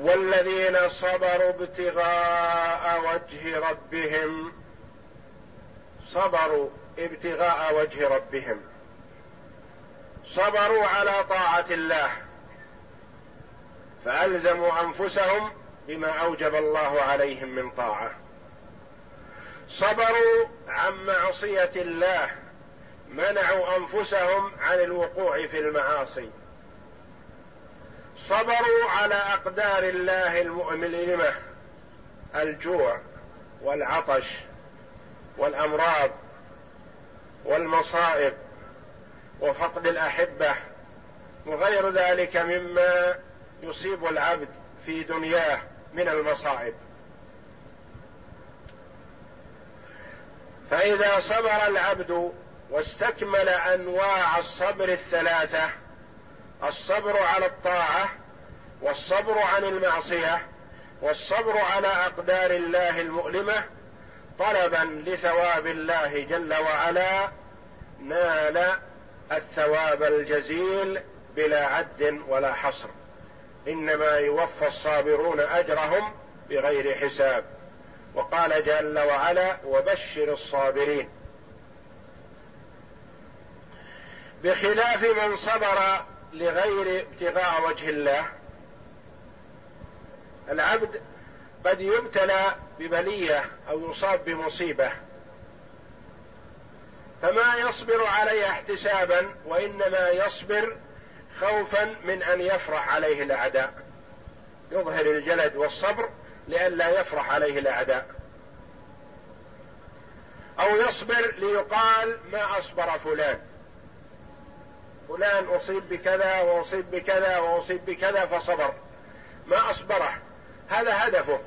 والذين صبروا ابتغاء وجه ربهم. صبروا ابتغاء وجه ربهم. صبروا على طاعة الله. فألزموا أنفسهم بما أوجب الله عليهم من طاعة. صبروا عن معصية الله. منعوا أنفسهم عن الوقوع في المعاصي. صبروا على أقدار الله المؤلمه الجوع والعطش والأمراض والمصائب وفقد الأحبة وغير ذلك مما يصيب العبد في دنياه من المصائب. فإذا صبر العبد واستكمل أنواع الصبر الثلاثة الصبر على الطاعة والصبر عن المعصية والصبر على أقدار الله المؤلمة طلبا لثواب الله جل وعلا نال الثواب الجزيل بلا عد ولا حصر. إنما يوفى الصابرون أجرهم بغير حساب. وقال جل وعلا وبشر الصابرين. بخلاف من صبر لغير ابتغاء وجه الله. العبد قد يبتلى ببلية أو يصاب بمصيبة. فما يصبر عليها احتسابا وإنما يصبر خوفا من أن يفرح عليه الأعداء. يظهر الجلد والصبر لئلا يفرح عليه الأعداء. أو يصبر ليقال ما أصبر فلان. فلان أصيب بكذا وأصيب بكذا وأصيب بكذا فصبر. ما أصبره. هذا هدفه.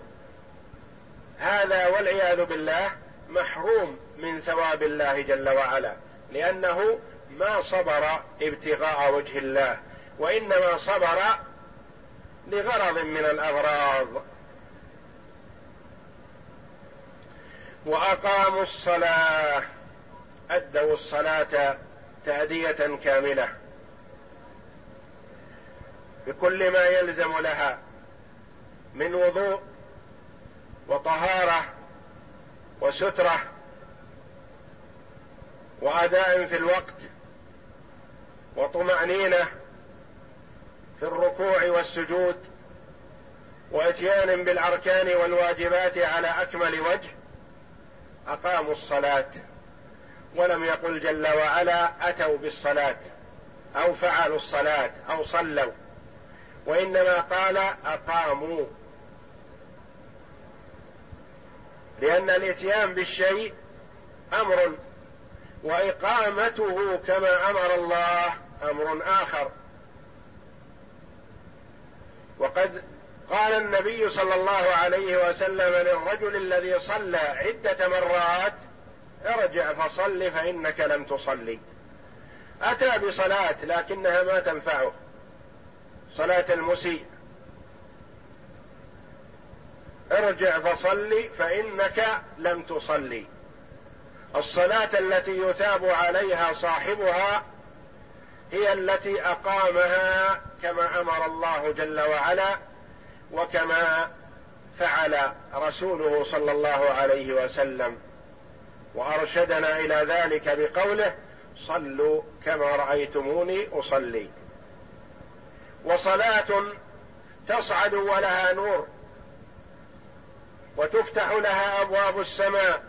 هذا والعياذ بالله محروم من ثواب الله جل وعلا. لأنه ما صبر ابتغاء وجه الله وإنما صبر لغرض من الأغراض. وأقاموا الصلاة أدوا الصلاة تأدية كاملة. بكل ما يلزم لها من وضوء وطهارة وسترة وأداء في الوقت وطمأنينة في الركوع والسجود وإتيان بالأركان والواجبات على أكمل وجه أقاموا الصلاة. ولم يقل جل وعلا أتوا بالصلاة أو فعلوا الصلاة أو صلوا. وإنما قال أقاموا. لأن الإتيان بالشيء أمر وإقامته كما أمر الله أمر آخر. وقد قال النبي صلى الله عليه وسلم للرجل الذي صلى عدة مرات ارجع فصل فإنك لم تصلي. أتى بصلاة لكنها ما تنفعه. صلاة المسيء. ارجع فصل فإنك لم تصلي. الصلاة التي يثاب عليها صاحبها هي التي أقامها كما أمر الله جل وعلا وكما فعل رسوله صلى الله عليه وسلم. وأرشدنا إلى ذلك بقوله صلوا كما رأيتموني أصلي. وصلاة تصعد ولها نور وتفتح لها أبواب السماء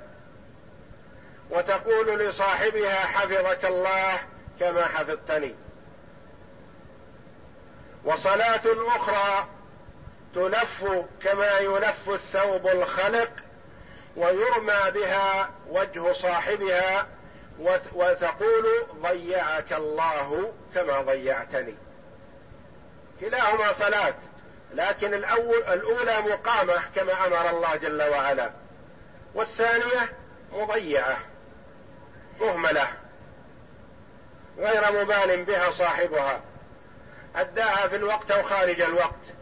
وتقول لصاحبها حفظك الله كما حفظتني. وصلاة أخرى تلف كما يلف الثوب الخلق ويرمى بها وجه صاحبها وتقول ضيعك الله كما ضيعتني. كلاهما صلاة لكن الأول الأولى مقامة كما أمر الله جل وعلا والثانية مضيعة مهملة غير مبال بها صاحبها أداها في الوقت أو خارج الوقت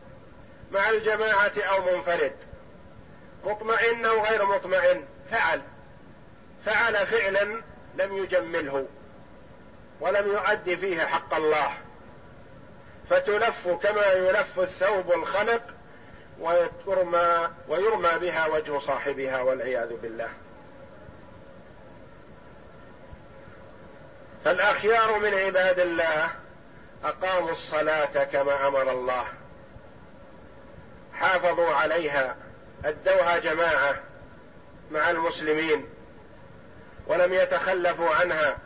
مع الجماعة أو منفرد مطمئن أو غير مطمئن فعل فعل فعلا لم يجمله ولم يؤدي فيه حق الله. فتلف كما يلف الثوب الخلق ويرمى ويرمى بها وجه صاحبها والعياذ بالله. فالأخيار من عباد الله أقاموا الصلاة كما أمر الله. حافظوا عليها أدوها جماعة مع المسلمين ولم يتخلفوا عنها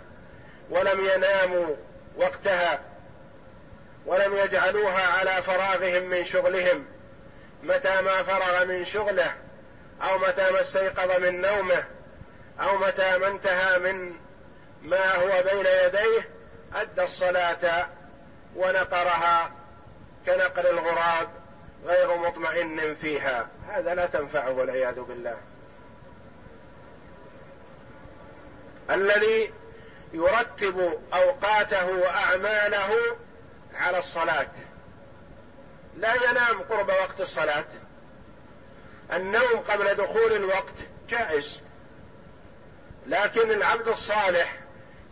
ولم يناموا وقتها. ولم يجعلوها على فراغهم من شغلهم. متى ما فرغ من شغله أو متى ما استيقظ من نومه أو متى ما انتهى من ما هو بين يديه أدى الصلاة ونقرها كنقر الغراب غير مطمئن فيها. هذا لا تنفعه والعياذ بالله. الذي يرتب أوقاته وأعماله على الصلاة. لا ينام قرب وقت الصلاة. النوم قبل دخول الوقت جائز. لكن العبد الصالح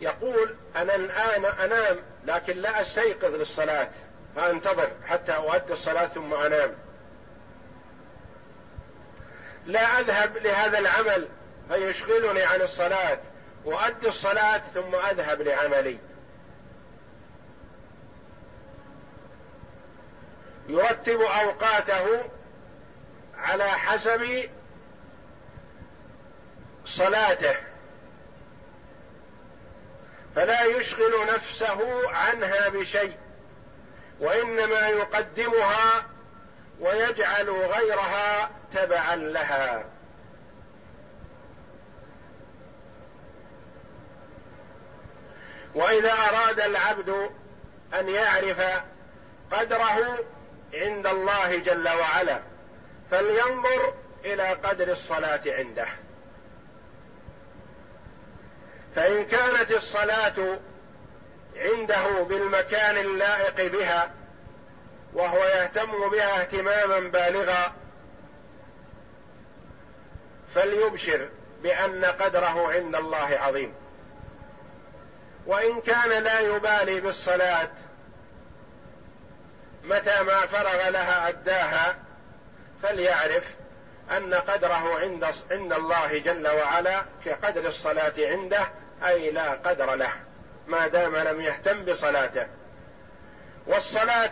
يقول أنا الآن أنام لكن لا أستيقظ للصلاة فأنتظر حتى أؤدي الصلاة ثم أنام. لا أذهب لهذا العمل فيشغلني عن الصلاة. وأدي الصلاة ثم أذهب لعملي. يرتب أوقاته على حسب صلاته. فلا يشغل نفسه عنها بشيء وإنما يقدمها ويجعل غيرها تبعا لها. وإذا أراد العبد أن يعرف قدره عند الله جل وعلا فلينظر إلى قدر الصلاة عنده. فإن كانت الصلاة عنده بالمكان اللائق بها وهو يهتم بها اهتماما بالغا فليبشر بأن قدره عند الله عظيم. وإن كان لا يبالي بالصلاة متى ما فرغ لها اداها فليعرف أن قدره عند عند الله جل وعلا كقدر الصلاة عنده أي لا قدر له ما دام لم يهتم بصلاته. والصلاة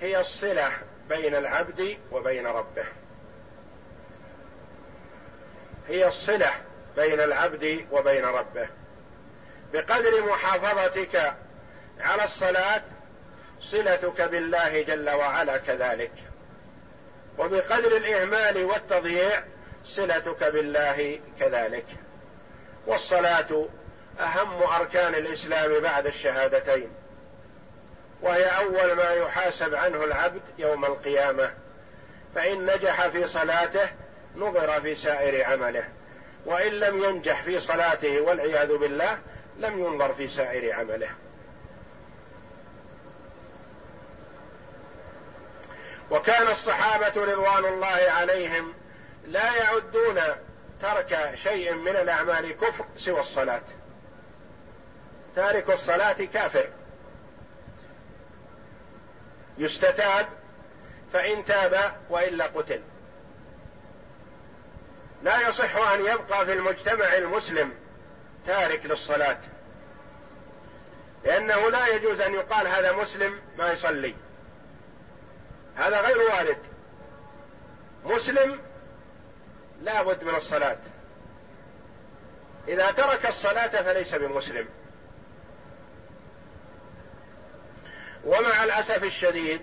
هي الصلة بين العبد وبين ربه. هي الصلة بين العبد وبين ربه. بقدر محافظتك على الصلاة صلتك بالله جل وعلا كذلك. وبقدر الإهمال والتضييع صلتك بالله كذلك. والصلاة أهم أركان الإسلام بعد الشهادتين. وهي أول ما يحاسب عنه العبد يوم القيامة. فإن نجح في صلاته نظر في سائر عمله. وإن لم ينجح في صلاته والعياذ بالله لم ينظر في سائر عمله. وكان الصحابة رضوان الله عليهم لا يعدون ترك شيء من الأعمال كفر سوى الصلاة. تارك الصلاة كافر. يستتاب فإن تاب وإلا قتل. لا يصح أن يبقى في المجتمع المسلم تارك للصلاة. لأنه لا يجوز أن يقال هذا مسلم ما يصلي. هذا غير وارد. مسلم لا بد من الصلاة. إذا ترك الصلاة فليس بمسلم. ومع الأسف الشديد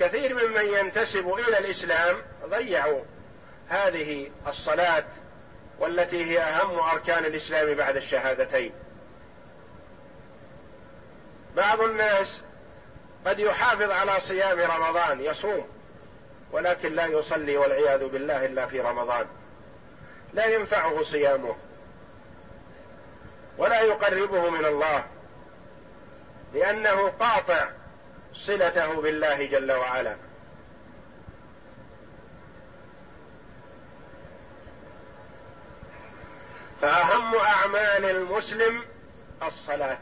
كثير ممن ينتسب إلى الإسلام ضيعوا هذه الصلاة والتي هي أهم أركان الإسلام بعد الشهادتين. بعض الناس قد يحافظ على صيام رمضان يصوم ولكن لا يصلي والعياذ بالله إلا في رمضان. لا ينفعه صيامه ولا يقربه من الله لأنه قاطع صلته بالله جل وعلا. فأهم أعمال المسلم الصلاة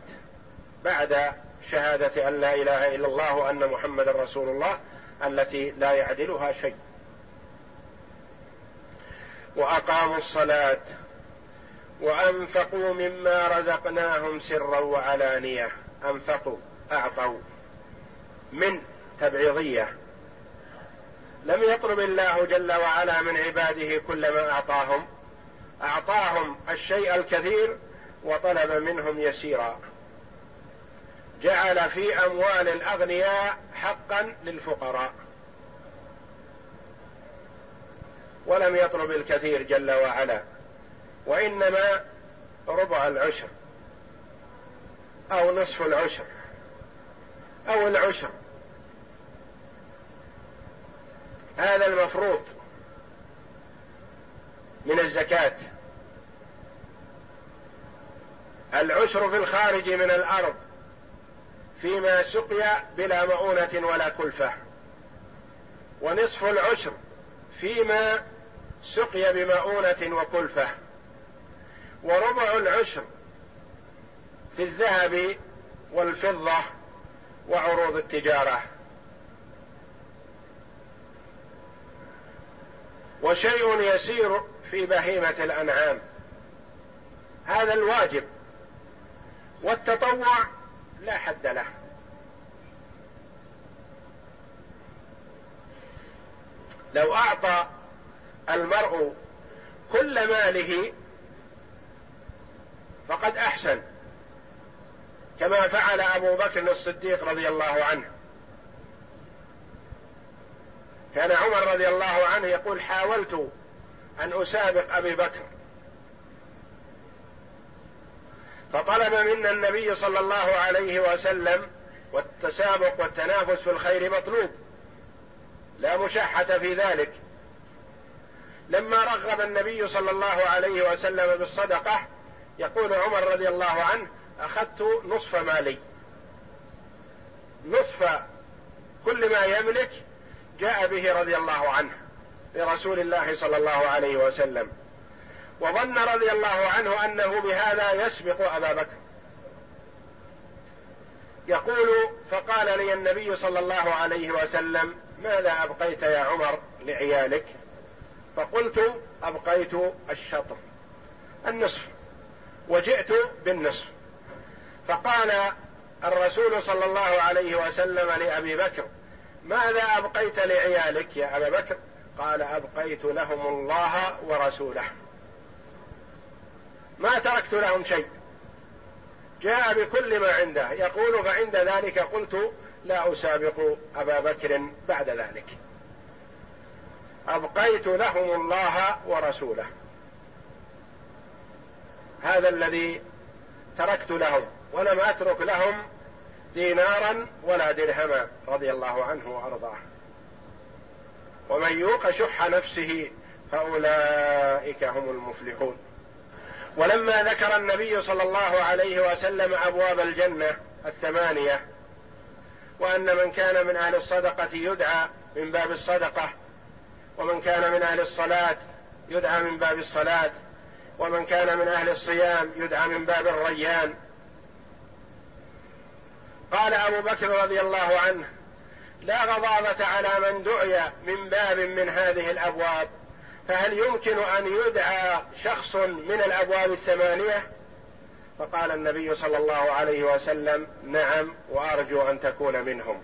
بعد شهادة أن لا إله إلا الله وأن محمد رسول الله التي لا يعدلها شيء. وأقاموا الصلاة وأنفقوا مما رزقناهم سرا وعلانية. أنفقوا أعطوا من تبعيضية. لم يطلب الله جل وعلا من عباده كل ما أعطاهم. أعطاهم الشيء الكثير وطلب منهم يسيرا. جعل في أموال الأغنياء حقا للفقراء. ولم يطلب الكثير جل وعلا وإنما ربع العشر أو نصف العشر أو العشر. هذا المفروض من الزكاة. العشر في الخارج من الأرض فيما سقي بلا مؤونة ولا كلفة. ونصف العشر فيما سقي بمؤونة وكلفة. وربع العشر في الذهب والفضة وعروض التجارة. وشيء يسير في بهيمة الأنعام. هذا الواجب. والتطوع لا حد له. لو أعطى المرء كل ماله فقد أحسن كما فعل أبو بكر الصديق رضي الله عنه. كان عمر رضي الله عنه يقول حاولت أن أسابق أبي بكر. فطلب منا النبي صلى الله عليه وسلم والتسابق والتنافس في الخير مطلوب. لا مشحة في ذلك. لما رغب النبي صلى الله عليه وسلم بالصدقة يقول عمر رضي الله عنه أخذت نصف مالي. نصف كل ما يملك جاء به رضي الله عنه لرسول الله صلى الله عليه وسلم. وظن رضي الله عنه أنه بهذا يسبق أبا بكر. يقول فقال لي النبي صلى الله عليه وسلم ماذا أبقيت يا عمر لعيالك؟ فقلت أبقيت الشطر النصف وجئت بالنصف. فقال الرسول صلى الله عليه وسلم لأبي بكر ماذا أبقيت لعيالك يا أبا بكر؟ قال أبقيت لهم الله ورسوله. ما تركت لهم شيء. جاء بكل ما عنده. يقول فعند ذلك قلت لا أسابق أبا بكر بعد ذلك. أبقيت لهم الله ورسوله. هذا الذي تركت لهم ولم أترك لهم دينارا ولا درهما رضي الله عنه وأرضاه. ومن يوق شح نفسه فأولئك هم المفلحون. ولما ذكر النبي صلى الله عليه وسلم أبواب الجنة الثمانية وأن من كان من أهل الصدقة يدعى من باب الصدقة ومن كان من أهل الصلاة يدعى من باب الصلاة ومن كان من أهل الصيام يدعى من باب الريان. قال أبو بكر رضي الله عنه لا غضاضه على من دعي من باب من هذه الأبواب فهل يمكن أن يدعى شخص من الأبواب الثمانية؟ فقال النبي صلى الله عليه وسلم نعم وأرجو أن تكون منهم.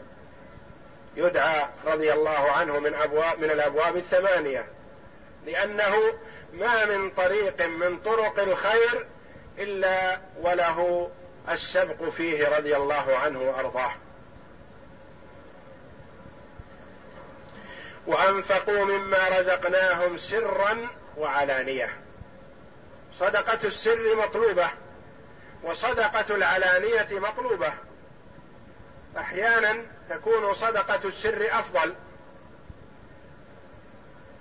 يدعى رضي الله عنه من أبواب من الأبواب الثمانية لأنه ما من طريق من طرق الخير إلا وله السبق فيه رضي الله عنه وأرضاه. وأنفقوا مما رزقناهم سرا وعلانية. صدقة السر مطلوبة وصدقة العلانية مطلوبة. أحيانا تكون صدقة السر أفضل.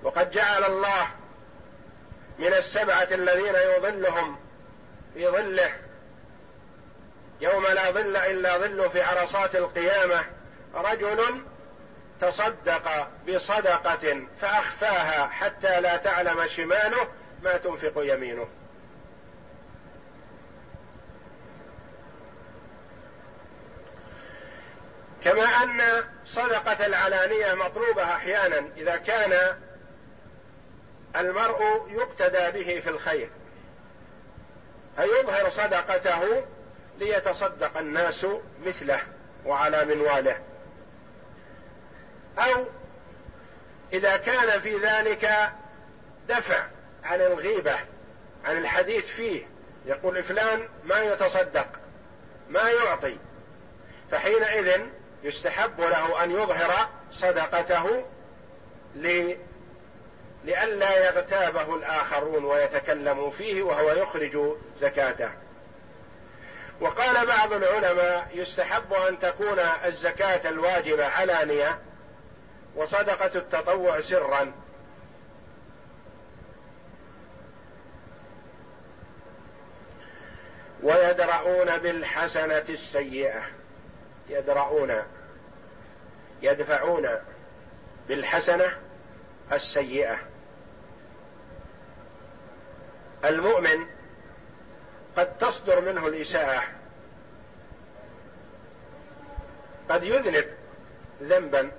وقد جعل الله من السبعة الذين يظلهم في ظله يوم لا ظل إلا ظل في عرصات القيامة رجل تصدق بصدقة فأخفاها حتى لا تعلم شماله ما تنفق يمينه. كما أن صدقة العلانية مطلوبة أحيانا إذا كان المرء يقتدى به في الخير. فيظهر صدقته ليتصدق الناس مثله وعلى منواله. أو إذا كان في ذلك دفع عن الغيبة عن الحديث فيه يقول فلان ما يتصدق ما يعطي فحينئذ يستحب له أن يظهر صدقته لئلا يغتابه الآخرون ويتكلموا فيه وهو يخرج زكاته. وقال بعض العلماء يستحب أن تكون الزكاة الواجبة علانية وصدقة التطوع سرا. ويدرؤون بالحسنة السيئة. يدرؤون يدفعون بالحسنة السيئة. المؤمن قد تصدر منه الإساءة. قد يذنب ذنبا.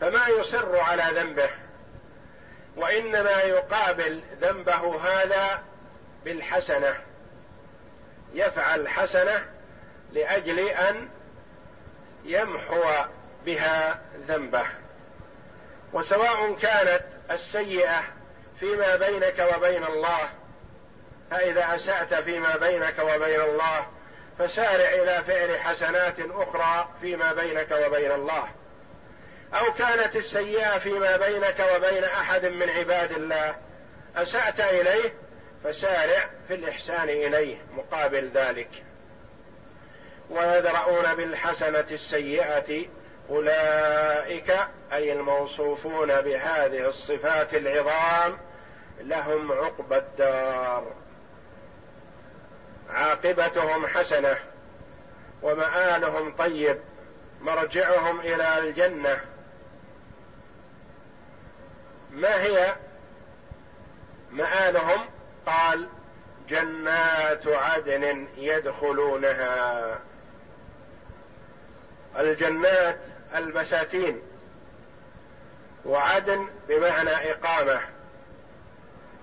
فما يصر على ذنبه وإنما يقابل ذنبه هذا بالحسنة. يفعل حسنة لأجل أن يمحو بها ذنبه. وسواء كانت السيئة فيما بينك وبين الله فإذا أسأت فيما بينك وبين الله فسارع إلى فعل حسنات أخرى فيما بينك وبين الله. أو كانت السيئة فيما بينك وبين أحد من عباد الله. أسأت إليه فسارع في الإحسان إليه مقابل ذلك. ويدرؤون بالحسنة السيئة أولئك أي الموصوفون بهذه الصفات العظام لهم عقبى الدار. عاقبتهم حسنة ومآلهم طيب مرجعهم إلى الجنة. ما هي مآلهم قال جنات عدن يدخلونها. الجنات البساتين وعدن بمعنى إقامة.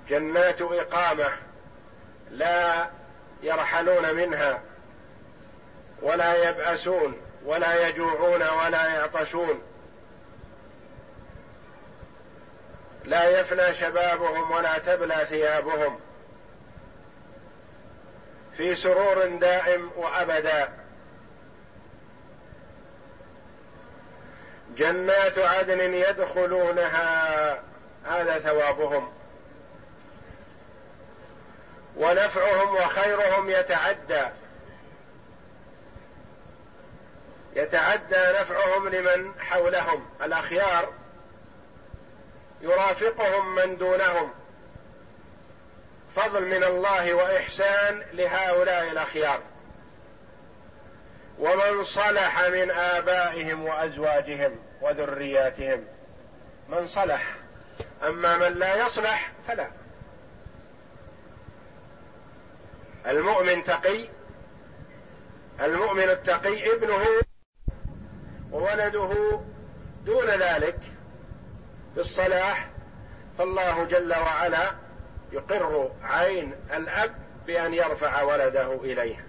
جنات إقامة لا يرحلون منها ولا يبأسون ولا يجوعون ولا يعطشون. لا يفنى شبابهم ولا تبلى ثيابهم. في سرور دائم وأبدا. جنات عدن يدخلونها هذا ثوابهم. ونفعهم وخيرهم يتعدى. يتعدى نفعهم لمن حولهم. الأخيار يرافقهم من دونهم. فضل من الله وإحسان لهؤلاء الأخيار. ومن صلح من آبائهم وأزواجهم وذرياتهم. من صلح. أما من لا يصلح فلا. المؤمن تقي. المؤمن التقي ابنه وولده دون ذلك. بالصلاح فالله جل وعلا يقر عين الأب بأن يرفع ولده إليه.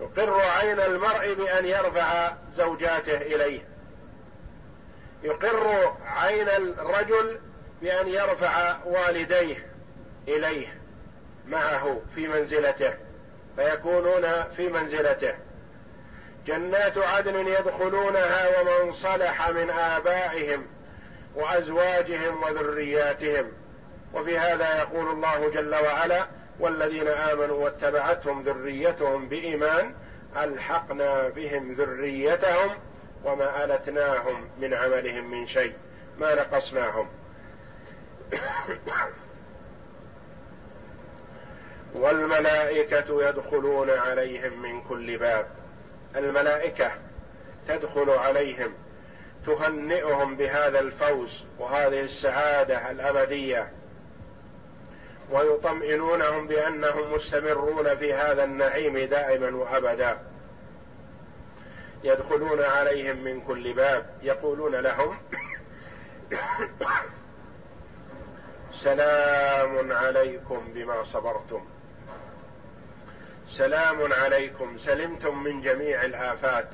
يقر عين المرء بأن يرفع زوجاته إليه. يقر عين الرجل بأن يرفع والديه إليه. معه في منزلته فيكونون في منزلته. جنات عدن يدخلونها ومن صلح من آبائهم. وأزواجهم وذرياتهم. وفي هذا يقول الله جل وعلا والذين آمنوا واتبعتهم ذريتهم بإيمان ألحقنا بهم ذريتهم وما ألتناهم من عملهم من شيء ما نقصناهم. والملائكة يدخلون عليهم من كل باب. الملائكة تدخل عليهم تهنئهم بهذا الفوز وهذه السعادة الأبدية. ويطمئنونهم بأنهم مستمرون في هذا النعيم دائما وأبدا. يدخلون عليهم من كل باب. يقولون لهم سلام عليكم بما صبرتم. سلام عليكم. سلمتم من جميع الآفات.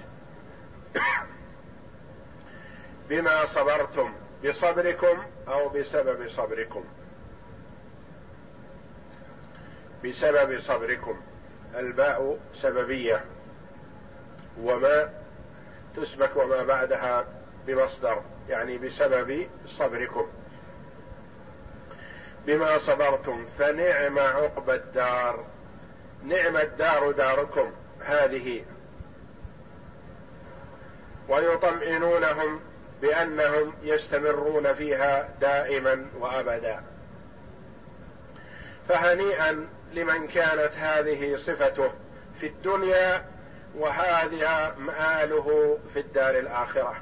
بما صبرتم بصبركم أو بسبب صبركم. بسبب صبركم. الباء سببية. وما تسبك وما بعدها بمصدر يعني بسبب صبركم. بما صبرتم فنعم عقبى الدار. نعم الدار داركم هذه. ويطمئنونهم بأنهم يستمرون فيها دائما وأبدا. فهنيئا لمن كانت هذه صفته في الدنيا وهذا مآله في الدار الآخرة.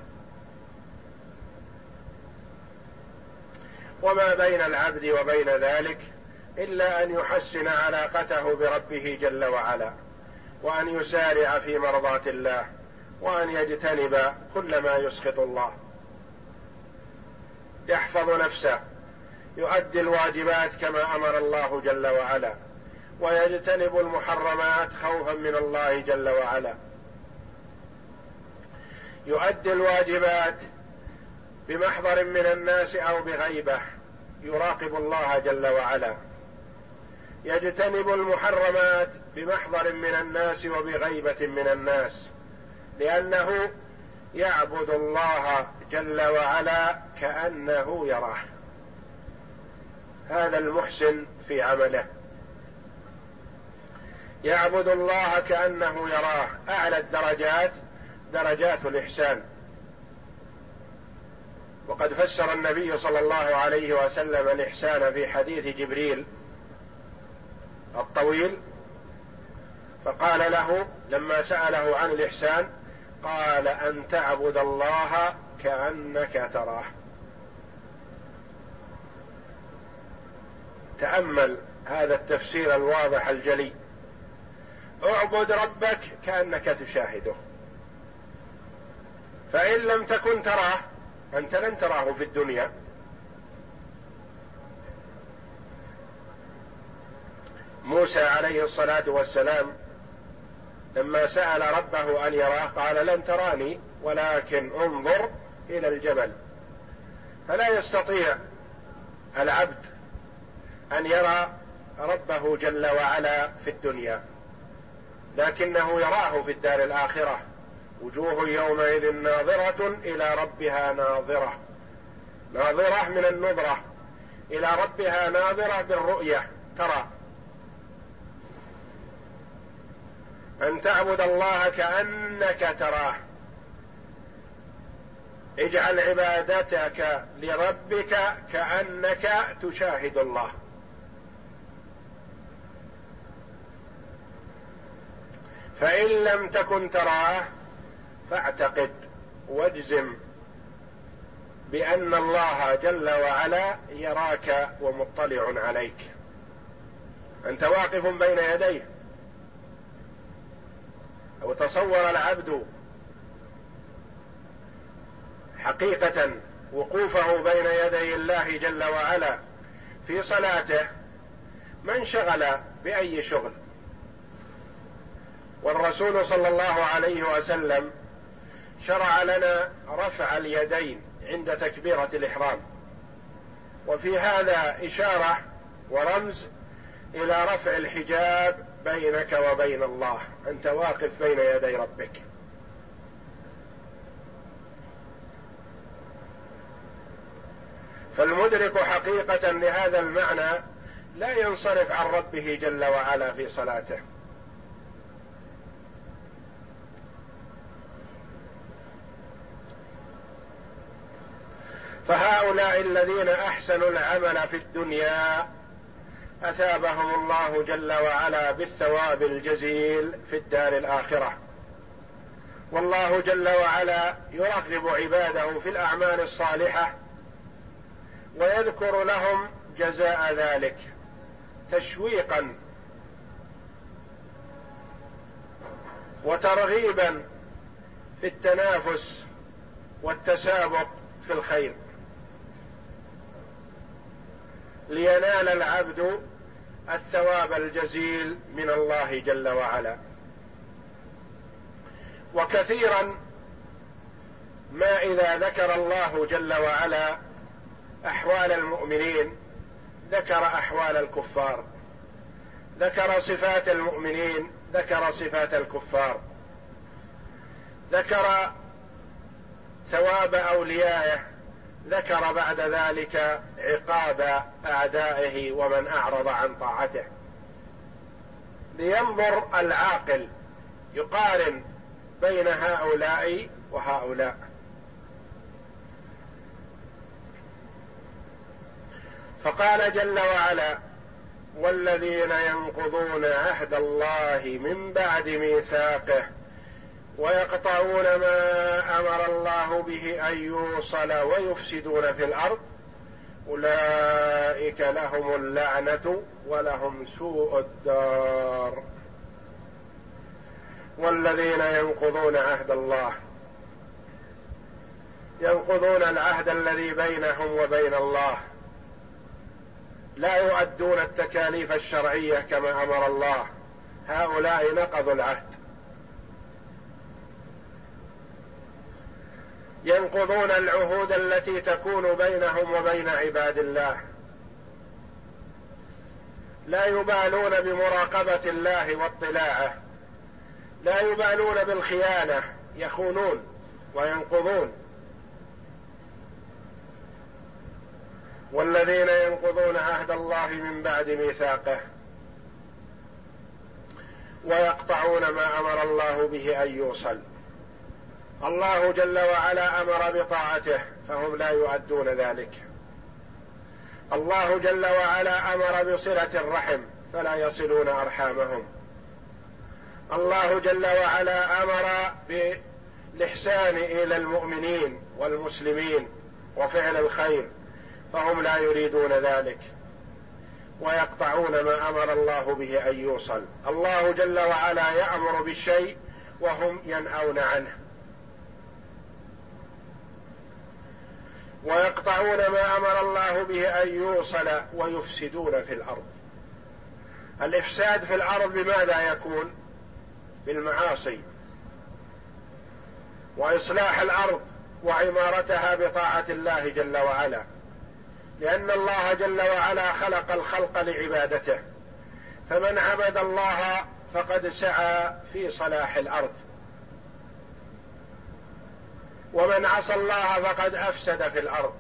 وما بين العبد وبين ذلك إلا أن يحسن علاقته بربه جل وعلا وأن يسارع في مرضاة الله وأن يجتنب كل ما يسخط الله. يحفظ نفسه يؤدي الواجبات كما أمر الله جل وعلا ويجتنب المحرمات خوفا من الله جل وعلا. يؤدي الواجبات بمحضر من الناس أو بغيبة يراقب الله جل وعلا. يجتنب المحرمات بمحضر من الناس وبغيبة من الناس لأنه يعبد الله جل وعلا كأنه يراه. هذا المحسن في عمله. يعبد الله كأنه يراه. أعلى الدرجات درجات الإحسان. وقد فسر النبي صلى الله عليه وسلم الإحسان في حديث جبريل الطويل فقال له لما سأله عن الإحسان قال أن تعبد الله كأنك تراه. تأمل هذا التفسير الواضح الجلي. اعبد ربك كأنك تشاهده. فإن لم تكن تراه أنت لن تراه في الدنيا. موسى عليه الصلاة والسلام لما سأل ربه أن يراه قال لن تراني ولكن انظر إلى الجبل. فلا يستطيع العبد أن يرى ربه جل وعلا في الدنيا لكنه يراه في الدار الآخرة. وجوه يومئذ ناظرة إلى ربها ناظرة. ناظرة من النظرة إلى ربها ناظرة بالرؤية. ترى أن تعبد الله كأنك تراه. اجعل عبادتك لربك كأنك تشاهد الله. فإن لم تكن تراه فاعتقد واجزم بأن الله جل وعلا يراك ومطلع عليك. أنت واقف بين يديه. أو تصور العبد حقيقة وقوفه بين يدي الله جل وعلا في صلاته ما انشغل بأي شغل؟ والرسول صلى الله عليه وسلم شرع لنا رفع اليدين عند تكبيرة الإحرام. وفي هذا إشارة ورمز إلى رفع الحجاب بينك وبين الله. أنت واقف بين يدي ربك. فالمدرك حقيقة لهذا المعنى لا ينصرف عن ربه جل وعلا في صلاته. فهؤلاء الذين أحسنوا العمل في الدنيا أثابهم الله جل وعلا بالثواب الجزيل في الدار الآخرة. والله جل وعلا يرغب عباده في الأعمال الصالحة ويذكر لهم جزاء ذلك تشويقا وترغيبا في التنافس والتسابق في الخير. لينال العبد الثواب الجزيل من الله جل وعلا. وكثيرا ما إذا ذكر الله جل وعلا أحوال المؤمنين ذكر أحوال الكفار ذكر صفات المؤمنين ذكر صفات الكفار ذكر ثواب أوليائه ذكر بعد ذلك عقاب أعدائه ومن أعرض عن طاعته. لينظر العاقل يقارن بين هؤلاء وهؤلاء. فقال جل وعلا والذين ينقضون عهد الله من بعد ميثاقه ويقطعون ما أمر الله به أن يوصل ويفسدون في الأرض. أولئك لهم اللعنة ولهم سوء الدار. والذين ينقضون عهد الله ينقضون العهد الذي بينهم وبين الله. لا يؤدون التكاليف الشرعية كما أمر الله. هؤلاء نقضوا العهد. ينقضون العهود التي تكون بينهم وبين عباد الله. لا يبالون بمراقبة الله واطلاعه. لا يبالون بالخيانة. يخونون وينقضون. والذين ينقضون عهد الله من بعد ميثاقه. ويقطعون ما أمر الله به أن يوصل. الله جل وعلا أمر بطاعته فهم لا يؤدون ذلك. الله جل وعلا أمر بصلة الرحم فلا يصلون أرحامهم. الله جل وعلا أمر بالاحسان إلى المؤمنين والمسلمين وفعل الخير فهم لا يريدون ذلك. ويقطعون ما أمر الله به أن يوصل. الله جل وعلا يأمر بالشيء وهم ينأون عنه. ويقطعون ما أمر الله به أن يوصل ويفسدون في الأرض. الإفساد في الأرض بماذا يكون؟ بالمعاصي. وإصلاح الأرض وعمارتها بطاعة الله جل وعلا. لأن الله جل وعلا خلق الخلق لعبادته. فمن عبد الله فقد سعى في صلاح الأرض. ومن عصى الله فقد أفسد في الأرض.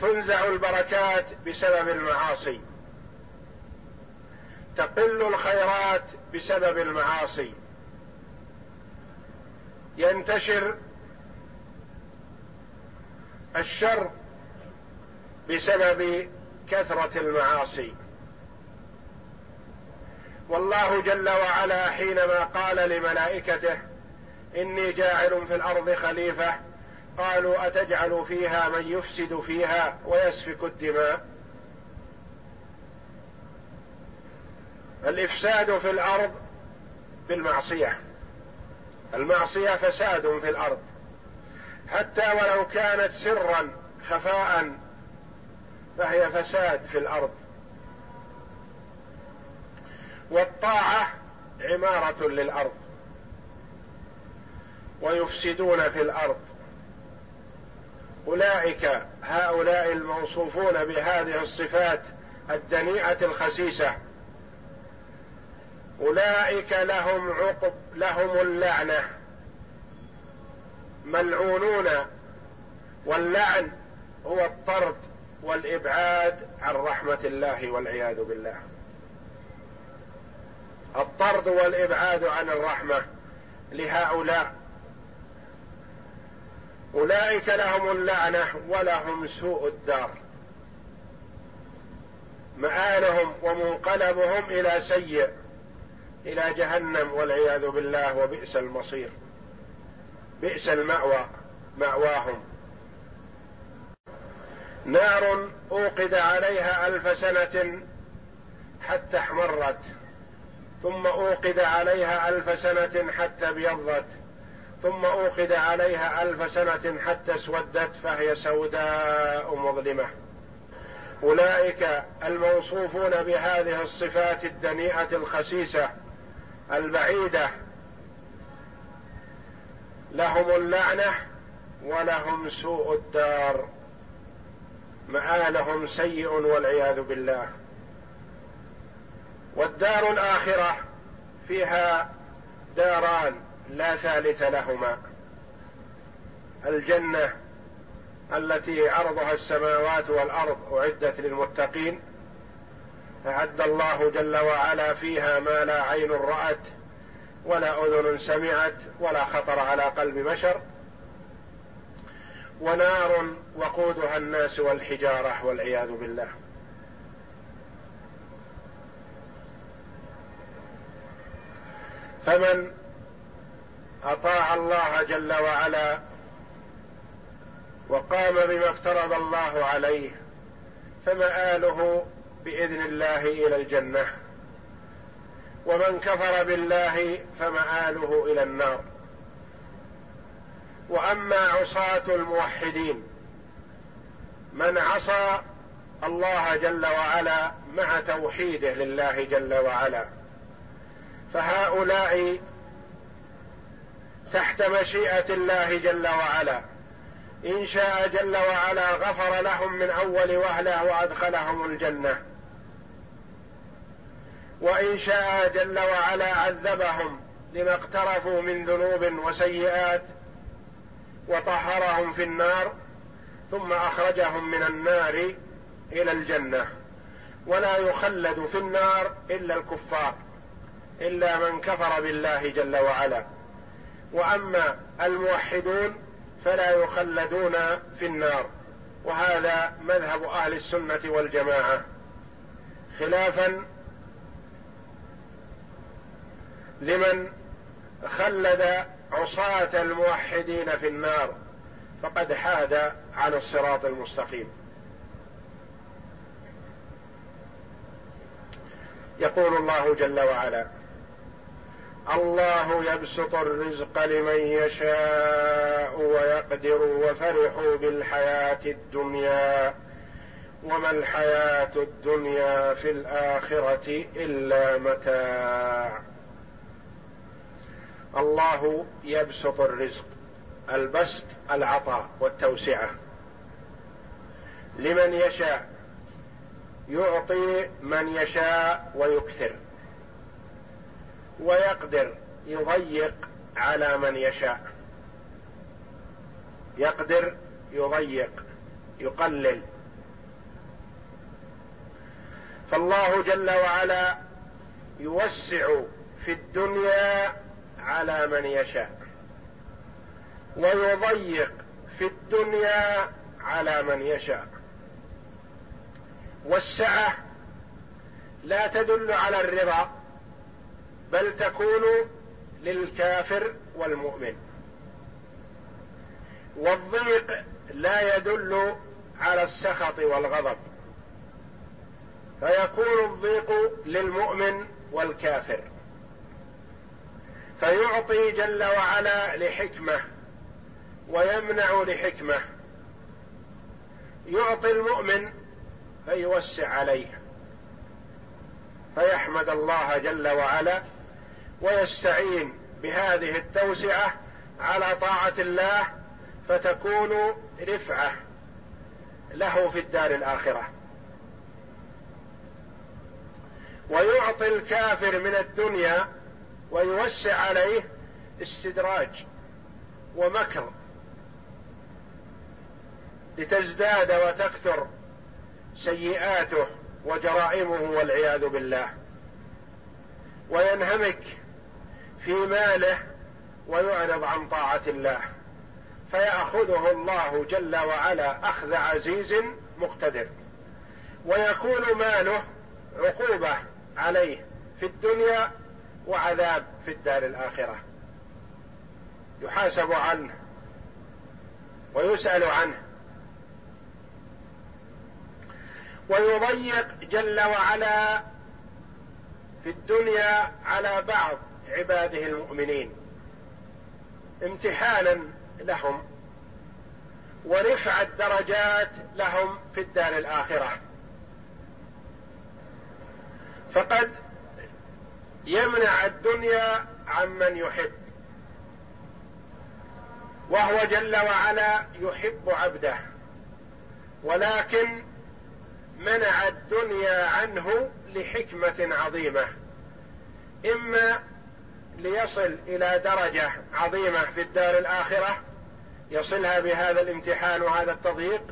تنزع البركات بسبب المعاصي. تقل الخيرات بسبب المعاصي. ينتشر الشر بسبب كثرة المعاصي. والله جل وعلا حينما قال لملائكته إني جاعل في الأرض خليفة. قالوا أتجعل فيها من يفسد فيها ويسفك الدماء. الإفساد في الأرض بالمعصية. المعصية فساد في الأرض. حتى ولو كانت سرا خفاء فهي فساد في الأرض. والطاعة عمارة للأرض. ويفسدون في الأرض. أولئك هؤلاء الموصوفون بهذه الصفات الدنيئة الخسيسة. أولئك لهم عقب لهم اللعنة. ملعونون. واللعن هو الطرد والإبعاد عن رحمة الله والعياذ بالله. الطرد والإبعاد عن الرحمة لهؤلاء. أولئك لهم اللعنة ولهم سوء الدار. مآلهم ومنقلبهم إلى سيء إلى جهنم والعياذ بالله وبئس المصير. بئس المأوى مأواهم. نار أوقد عليها ألف سنة حتى احمرت ثم أوقد عليها ألف سنة حتى ابيضت. ثم اوقد عليها ألف سنة حتى اسودت فهي سوداء مظلمة. أولئك الموصوفون بهذه الصفات الدنيئة الخسيسة البعيدة. لهم اللعنة ولهم سوء الدار. مآلهم سيء والعياذ بالله. والدار الآخرة فيها داران. لا ثالث لهما. الجنة التي عرضها السماوات والأرض أعدت للمتقين أعد الله جل وعلا فيها ما لا عين رأت ولا أذن سمعت ولا خطر على قلب بشر. ونار وقودها الناس والحجارة والعياذ بالله. فمن أطاع الله جل وعلا وقام بما افترض الله عليه فمآله بإذن الله إلى الجنة. ومن كفر بالله فمآله إلى النار. وأما عصاة الموحدين من عصى الله جل وعلا مع توحيده لله جل وعلا فهؤلاء تحت مشيئة الله جل وعلا. إن شاء جل وعلا غفر لهم من أول وهلة وأدخلهم الجنة. وإن شاء جل وعلا عذبهم لما اقترفوا من ذنوب وسيئات وطهرهم في النار ثم أخرجهم من النار إلى الجنة. ولا يخلد في النار إلا الكفار إلا من كفر بالله جل وعلا. وأما الموحدون فلا يخلدون في النار. وهذا مذهب أهل السنة والجماعة. خلافا لمن خلد عصاة الموحدين في النار فقد حاد عن الصراط المستقيم. يقول الله جل وعلا الله يبسط الرزق لمن يشاء ويقدر وفرحوا بالحياة الدنيا وما الحياة الدنيا في الآخرة إلا متاع. الله يبسط الرزق البسط العطاء والتوسعة. لمن يشاء يعطي من يشاء ويكثر. ويقدر يضيق على من يشاء. يقدر يضيق يقلل. فالله جل وعلا يوسع في الدنيا على من يشاء ويضيق في الدنيا على من يشاء. والسعة لا تدل على الرضا. بل تكون للكافر والمؤمن. والضيق لا يدل على السخط والغضب. فيكون الضيق للمؤمن والكافر. فيعطي جل وعلا لحكمة ويمنع لحكمة. يعطي المؤمن فيوسع عليه. فيحمد الله جل وعلا ويستعين بهذه التوسعة على طاعة الله فتكون رفعة له في الدار الآخرة. ويعطي الكافر من الدنيا ويوسع عليه استدراج ومكر لتزداد وتكثر سيئاته وجرائمه والعياذ بالله. وينهمك في ماله ويعرض عن طاعة الله فيأخذه الله جل وعلا أخذ عزيز مقتدر ويكون ماله عقوبة عليه في الدنيا وعذاب في الدار الآخرة. يحاسب عنه ويسأل عنه ويضيق جل وعلا في الدنيا على بعض عباده المؤمنين امتحانا لهم ورفع الدرجات لهم في الدار الآخرة. فقد يمنع الدنيا عمن يحب وهو جل وعلا يحب عبده ولكن منع الدنيا عنه لحكمة عظيمة إما ليصل إلى درجة عظيمة في الدار الآخرة يصلها بهذا الامتحان وهذا التضييق.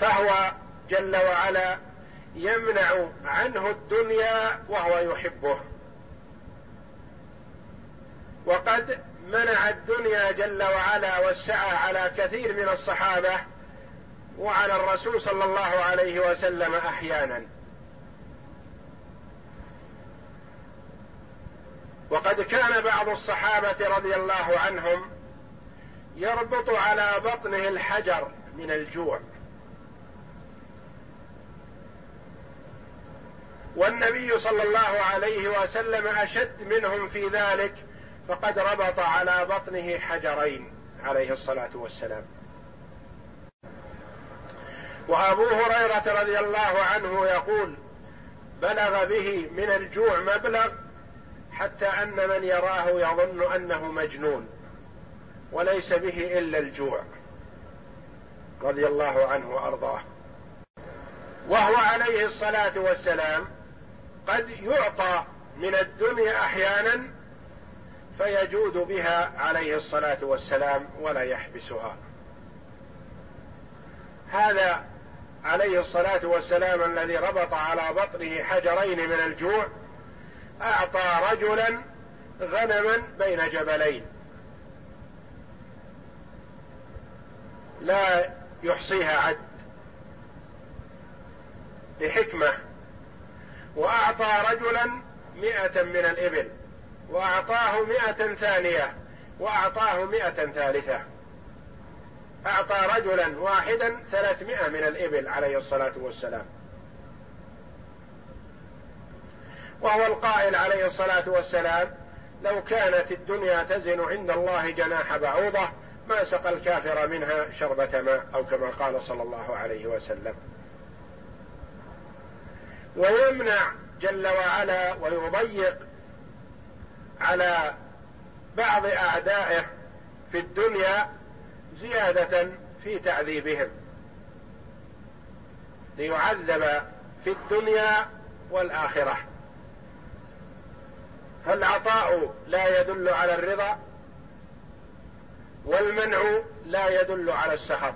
فهو جل وعلا يمنع عنه الدنيا وهو يحبه. وقد منع الدنيا جل وعلا والسعى على كثير من الصحابة وعلى الرسول صلى الله عليه وسلم أحيانا. وقد كان بعض الصحابة رضي الله عنهم يربط على بطنه الحجر من الجوع. والنبي صلى الله عليه وسلم أشد منهم في ذلك فقد ربط على بطنه حجرين عليه الصلاة والسلام. وأبو هريرة رضي الله عنه يقول بلغ به من الجوع مبلغ حتى أن من يراه يظن أنه مجنون وليس به إلا الجوع رضي الله عنه وأرضاه. وهو عليه الصلاة والسلام قد يعطى من الدنيا أحيانا فيجود بها عليه الصلاة والسلام ولا يحبسها. هذا عليه الصلاة والسلام الذي ربط على بطنه حجرين من الجوع أعطى رجلا غنما بين جبلين. لا يحصيها عد. لحكمه وأعطى رجلا مئة من الإبل. وأعطاه مئة ثانية. وأعطاه مئة ثالثة. أعطى رجلا واحدا ثلاثمائة من الإبل عليه الصلاة والسلام. وهو القائل عليه الصلاة والسلام لو كانت الدنيا تزن عند الله جناح بعوضة ما سقى الكافر منها شربة ماء أو كما قال صلى الله عليه وسلم. ويمنع جل وعلا ويضيق على بعض أعدائه في الدنيا زيادة في تعذيبهم. ليعذب في الدنيا والآخرة. فالعطاء لا يدل على الرضا والمنع لا يدل على السخط.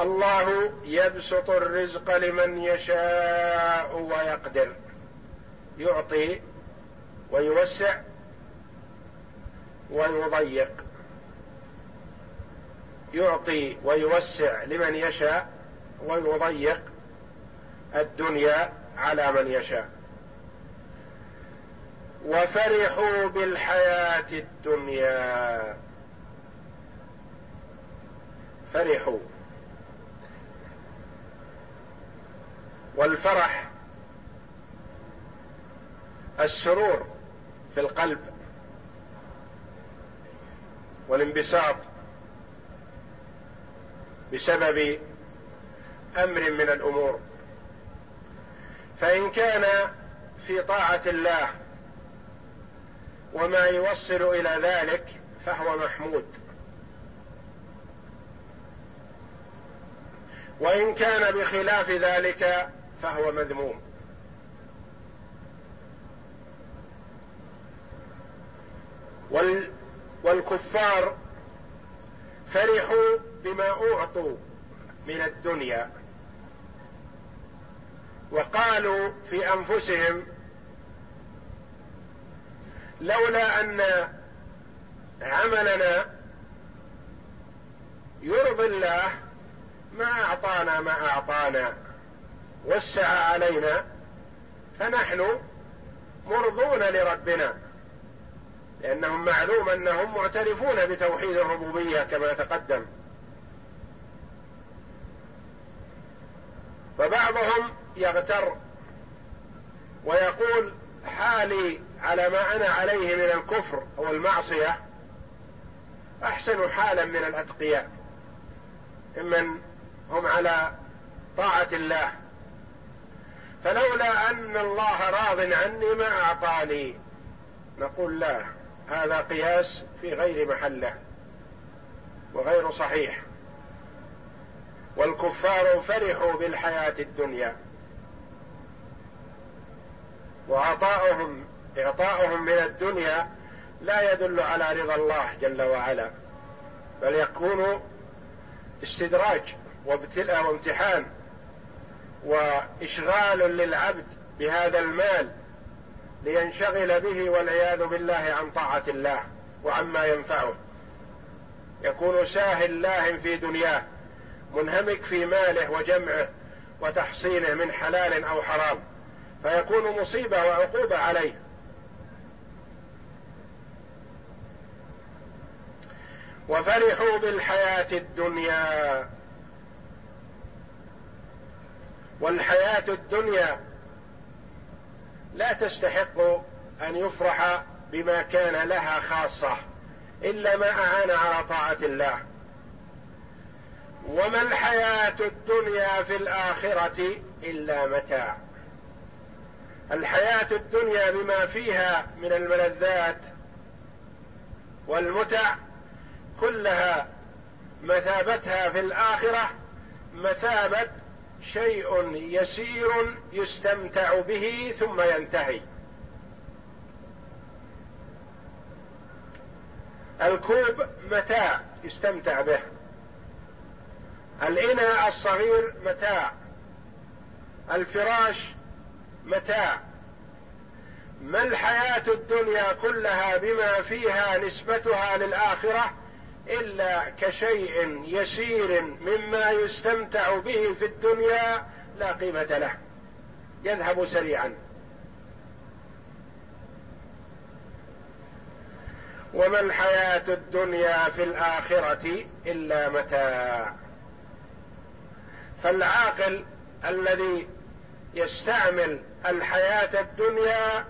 الله يبسط الرزق لمن يشاء ويقدر. يعطي ويوسع ويضيق. يعطي ويوسع لمن يشاء ويضيق الدنيا على من يشاء. وفرحوا بالحياة الدنيا. فرحوا. والفرح السرور في القلب والانبساط بسبب أمر من الأمور. فإن كان في طاعة الله وما يوصل إلى ذلك فهو محمود. وإن كان بخلاف ذلك فهو مذموم. وال والكفار فرحوا بما أعطوا من الدنيا. وقالوا في أنفسهم لولا أن عملنا يرضي الله ما أعطانا ما أعطانا وسع علينا فنحن مرضون لربنا لأنهم معلوم أنهم معترفون بتوحيد الربوبية كما تقدم. فبعضهم يغتر ويقول حالي على ما أنا عليه من الكفر والمعصية أحسن حالا من الأتقياء ممن هم على طاعة الله. فلولا أن الله راض عني ما أعطاني. نقول لا هذا قياس في غير محله وغير صحيح. والكفار فرحوا بالحياة الدنيا. وعطاؤهم إعطاؤهم من الدنيا لا يدل على رضا الله جل وعلا بل يكون استدراج وابتلاء وامتحان وإشغال للعبد بهذا المال لينشغل به والعياذ بالله عن طاعة الله وعما ينفعه. يكون ساهل لاهٍ في دنياه منهمك في ماله وجمعه وتحصيله من حلال أو حرام. فيكون مصيبة وعقوبة عليه. وفرحوا بالحياة الدنيا. والحياة الدنيا لا تستحق أن يفرح بما كان لها خاصة إلا ما أعان على طاعة الله. وما الحياة الدنيا في الآخرة إلا متاع. الحياة الدنيا بما فيها من الملذات والمتع كلها مثابتها في الآخرة مثابه شيء يسير يستمتع به ثم ينتهي. الكوب متاع يستمتع به. الإناء الصغير متاع. الفراش متاع. ما الحياة الدنيا كلها بما فيها نسبتها للآخرة إلا كشيء يسير مما يستمتع به في الدنيا لا قيمة له. يذهب سريعا. وما الحياة الدنيا في الآخرة إلا متاع. فالعاقل الذي يستعمل الحياة الدنيا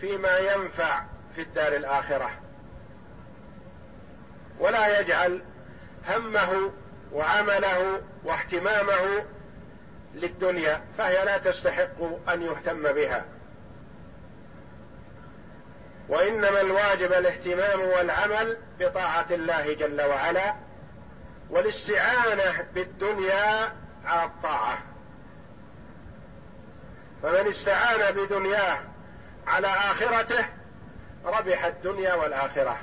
فيما ينفع في الدار الآخرة. ولا يجعل همه وعمله واهتمامه للدنيا فهي لا تستحق أن يهتم بها. وإنما الواجب الاهتمام والعمل بطاعة الله جل وعلا والاستعانة بالدنيا على الطاعة. فمن استعان بدنياه على آخرته ربح الدنيا والآخرة.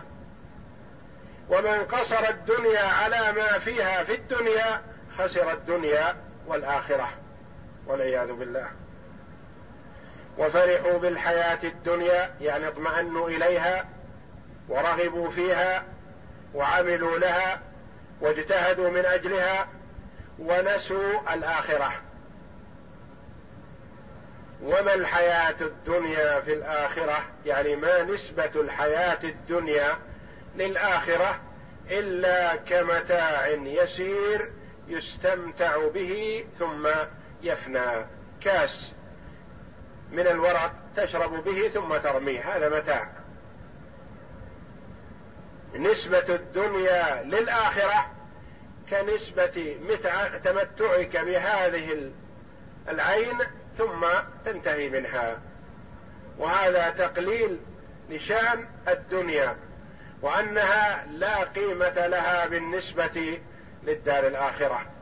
ومن قصر الدنيا على ما فيها في الدنيا خسر الدنيا والآخرة. والعياذ بالله. وفرحوا بالحياة الدنيا يعني اطمأنوا إليها ورغبوا فيها وعملوا لها واجتهدوا من أجلها ونسوا الآخرة. وما الحياة الدنيا في الآخرة؟ يعني ما نسبة الحياة الدنيا للآخرة إلا كمتاع يسير يستمتع به ثم يفنى. كاس من الورق تشرب به ثم ترميه. هذا متاع. نسبة الدنيا للآخرة كنسبة متع تمتعك بهذه العين ثم تنتهي منها. وهذا تقليل لشأن الدنيا وأنها لا قيمة لها بالنسبة للدار الآخرة.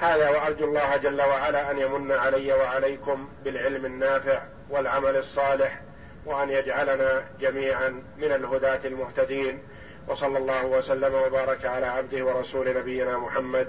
هذا وأرجو الله جل وعلا أن يمن علي وعليكم بالعلم النافع والعمل الصالح وأن يجعلنا جميعا من الهداة المهتدين وصلى الله وسلم وبارك على عبده ورسول نبينا محمد